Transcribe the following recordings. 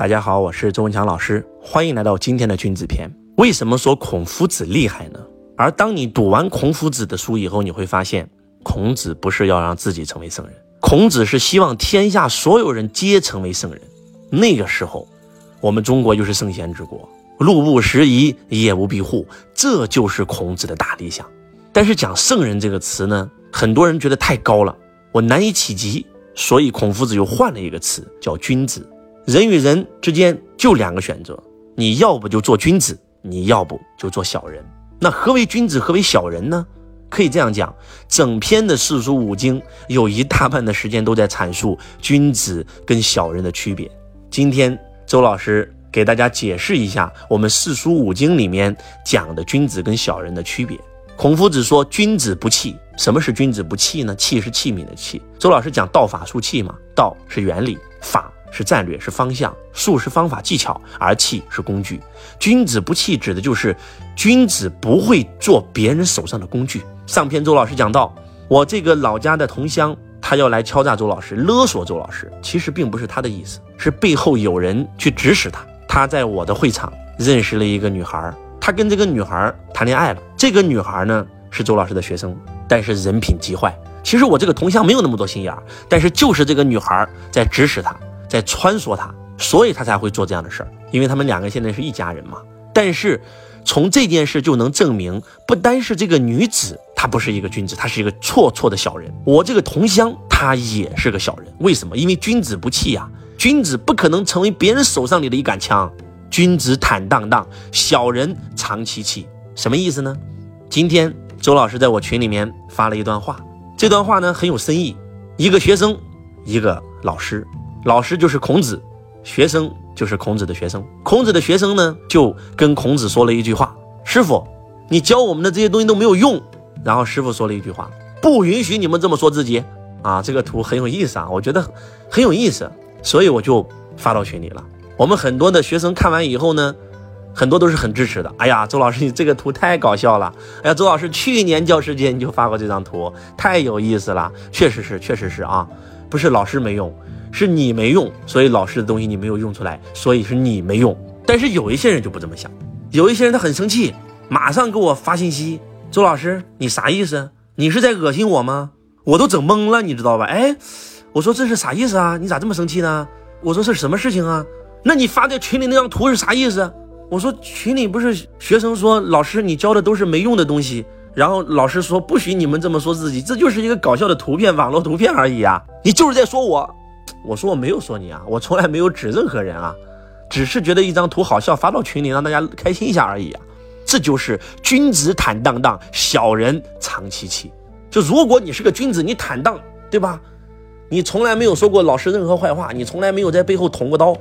大家好，我是周文强老师，欢迎来到今天的君子篇。为什么说孔夫子厉害呢？而当你读完孔夫子的书以后，你会发现，孔子不是要让自己成为圣人，孔子是希望天下所有人皆成为圣人。那个时候，我们中国就是圣贤之国，路不拾遗，夜不闭户，这就是孔子的大理想。但是讲圣人这个词呢，很多人觉得太高了，我难以企及，所以孔夫子又换了一个词，叫君子。人与人之间就两个选择，你要不就做君子，你要不就做小人。那何为君子，何为小人呢？可以这样讲，整篇的四书五经有一大半的时间都在阐述君子跟小人的区别。今天周老师给大家解释一下我们四书五经里面讲的君子跟小人的区别。孔夫子说：“君子不器。”什么是君子不器呢？器是器皿的器。周老师讲道法术器嘛，道是原理，法是战略，是方向，术是方法技巧，而器是工具。君子不器指的就是君子不会做别人手上的工具。上篇周老师讲到，我这个老家的同乡，他要来敲诈周老师，勒索周老师，其实并不是他的意思，是背后有人去指使他。他在我的会场认识了一个女孩。他跟这个女孩谈恋爱了，这个女孩呢是周老师的学生，但是人品极坏。其实我这个同乡没有那么多心眼儿，但是就是这个女孩在指使他，在穿梭他，所以他才会做这样的事儿。因为他们两个现在是一家人嘛。但是从这件事就能证明，不单是这个女子，她不是一个君子，她是一个错错的小人。我这个同乡他也是个小人，为什么？因为君子不器呀，君子不可能成为别人手上里的一杆枪。君子坦荡荡，小人长戚戚，什么意思呢？今天周老师在我群里面发了一段话，这段话呢很有深意。一个学生，一个老师，老师就是孔子，学生就是孔子的学生。孔子的学生呢就跟孔子说了一句话：“师傅，你教我们的这些东西都没有用。”然后师傅说了一句话：“不允许你们这么说自己。”啊，这个图很有意思啊，我觉得很有意思，所以我就发到群里了。我们很多的学生看完以后呢，很多都是很支持的。哎呀，周老师，你这个图太搞笑了！哎呀，周老师，去年教师节你就发过这张图，太有意思了。确实是，确实是啊，不是老师没用，是你没用，所以老师的东西你没有用出来，所以是你没用。但是有一些人就不这么想，有一些人他很生气，马上给我发信息：周老师，你啥意思？你是在恶心我吗？我都整懵了，你知道吧？哎，我说这是啥意思啊？你咋这么生气呢？我说是什么事情啊？那你发在群里那张图是啥意思？我说群里不是学生说老师你教的都是没用的东西，然后老师说不许你们这么说自己，这就是一个搞笑的图片，网络图片而已啊！你就是在说我，我说我没有说你啊，我从来没有指任何人啊，只是觉得一张图好笑，发到群里让大家开心一下而已啊！这就是君子坦荡荡，小人长戚戚。就如果你是个君子，你坦荡，对吧？你从来没有说过老师任何坏话，你从来没有在背后捅过刀。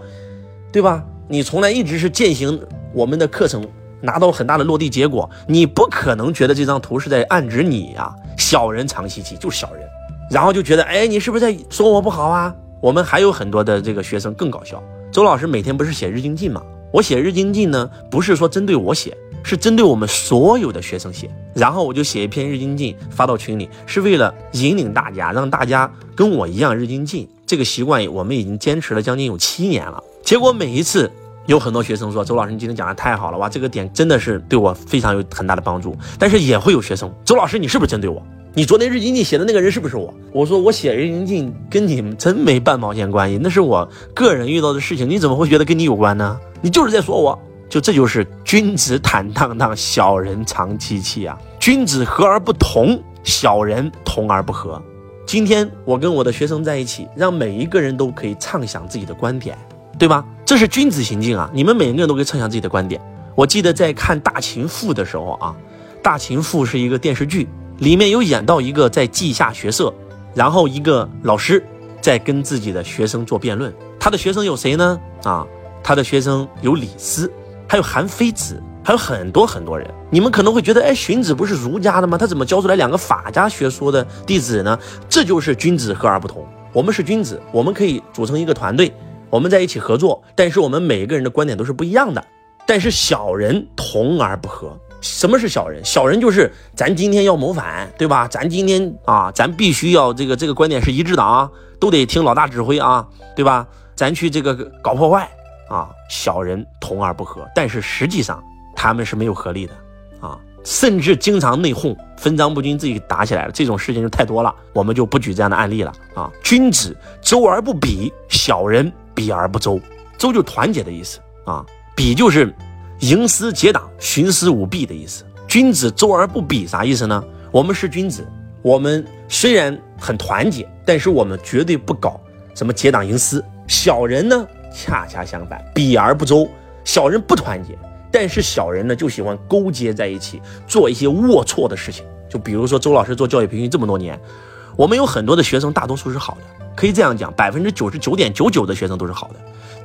对吧？你从来一直是践行我们的课程，拿到很大的落地结果，你不可能觉得这张图是在暗指你呀，小人长戚戚，就是小人，然后就觉得，哎，你是不是在说我不好啊？我们还有很多的这个学生更搞笑。周老师每天不是写日精进吗？我写日精进呢，不是说针对我写，是针对我们所有的学生写。然后我就写一篇日精进发到群里，是为了引领大家，让大家跟我一样日精进。这个习惯我们已经坚持了将近有七年了。结果每一次有很多学生说：“周老师，你今天讲的太好了，哇，这个点真的是对我非常有很大的帮助。”但是也会有学生：“周老师，你是不是针对我？你昨天日精进写的那个人是不是我？”我说：“我写日记跟你们真没半毛钱关系，那是我个人遇到的事情，你怎么会觉得跟你有关呢？你就是在说我，就这就是君子坦荡荡，小人长戚戚啊！君子和而不同，小人同而不和。今天我跟我的学生在一起，让每一个人都可以畅想自己的观点。”对吧？这是君子行径啊！你们每一个人都可以畅想自己的观点。我记得在看《大秦赋》的时候啊，《大秦赋》是一个电视剧，里面有演到一个在稷下学社，然后一个老师在跟自己的学生做辩论。他的学生有谁呢？啊，他的学生有李斯，还有韩非子，还有很多很多人。你们可能会觉得，哎，荀子不是儒家的吗？他怎么教出来两个法家学说的弟子呢？这就是君子和而不同。我们是君子，我们可以组成一个团队。我们在一起合作，但是我们每一个人的观点都是不一样的。但是小人同而不和。什么是小人？小人就是咱今天要谋反，对吧？咱今天啊，咱必须要这个这个观点是一致的啊，都得听老大指挥啊，对吧？咱去这个搞破坏啊，小人同而不和，但是实际上他们是没有合力的啊，甚至经常内讧，分赃不均，自己打起来了，这种事情就太多了，我们就不举这样的案例了啊。君子周而不比，小人比而不周。周就团结的意思啊，比就是营私结党、徇私舞弊的意思。君子周而不比啥意思呢？我们是君子，我们虽然很团结，但是我们绝对不搞什么结党营私。小人呢，恰恰相反，比而不周。小人不团结，但是小人呢就喜欢勾结在一起，做一些龌龊的事情。就比如说周老师做教育培训这么多年，我们有很多的学生，大多数是好的，可以这样讲，百分之九十九点九九的学生都是好的。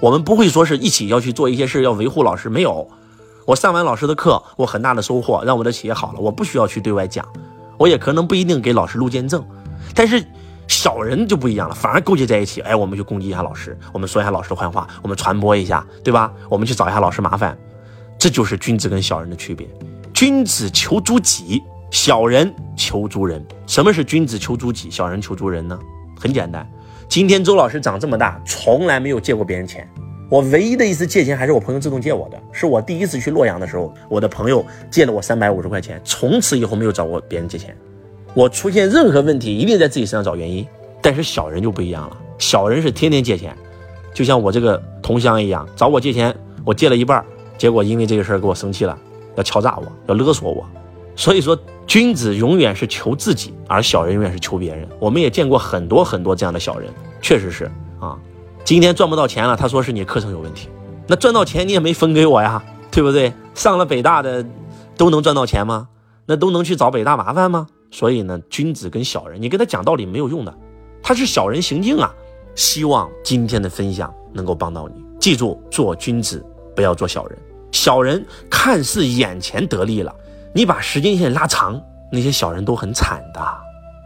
我们不会说是一起要去做一些事，要维护老师。没有，我上完老师的课，我很大的收获，让我的企业好了。我不需要去对外讲，我也可能不一定给老师录见证。但是小人就不一样了，反而勾结在一起。哎，我们去攻击一下老师，我们说一下老师的坏话，我们传播一下，对吧？我们去找一下老师麻烦。这就是君子跟小人的区别。君子求诸己，小人求诸人。什么是君子求诸己，小人求诸人呢？很简单。今天周老师长这么大，从来没有借过别人钱。我唯一的一次借钱还是我朋友自动借我的，是我第一次去洛阳的时候，我的朋友借了我三百五十块钱，从此以后没有找过别人借钱。我出现任何问题，一定在自己身上找原因。但是小人就不一样了，小人是天天借钱，就像我这个同乡一样，找我借钱，我借了一半，结果因为这个事儿给我生气了，要敲诈我，要勒索我。所以说，君子永远是求自己，而小人永远是求别人。我们也见过很多很多这样的小人，确实是啊。今天赚不到钱了，他说是你课程有问题。那赚到钱你也没分给我呀，对不对？上了北大的都能赚到钱吗？那都能去找北大麻烦吗？所以呢，君子跟小人，你跟他讲道理没有用的，他是小人行径啊。希望今天的分享能够帮到你，记住做君子，不要做小人。小人看似眼前得利了。你把时间线拉长，那些小人都很惨的，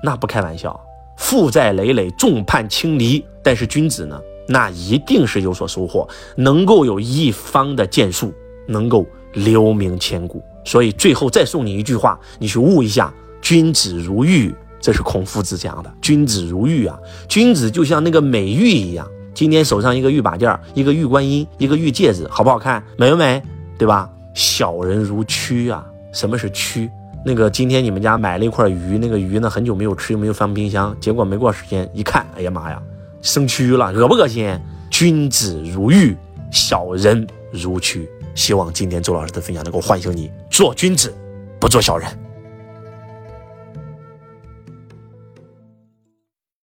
那不开玩笑，负债累累，众叛亲离。但是君子呢，那一定是有所收获，能够有一方的建树，能够留名千古。所以最后再送你一句话，你去悟一下：君子如玉，这是孔夫子讲的。君子如玉啊，君子就像那个美玉一样。今天手上一个玉把件，一个玉观音，一个玉戒指，好不好看？美不美？对吧？小人如蛆啊。什么是蛆？那个今天你们家买了一块鱼，那个鱼呢很久没有吃，又没有放冰箱，结果没过时间一看，哎呀妈呀，生蛆了，恶不恶心？君子如玉，小人如蛆。希望今天周老师的分享能够唤醒你，做君子，不做小人。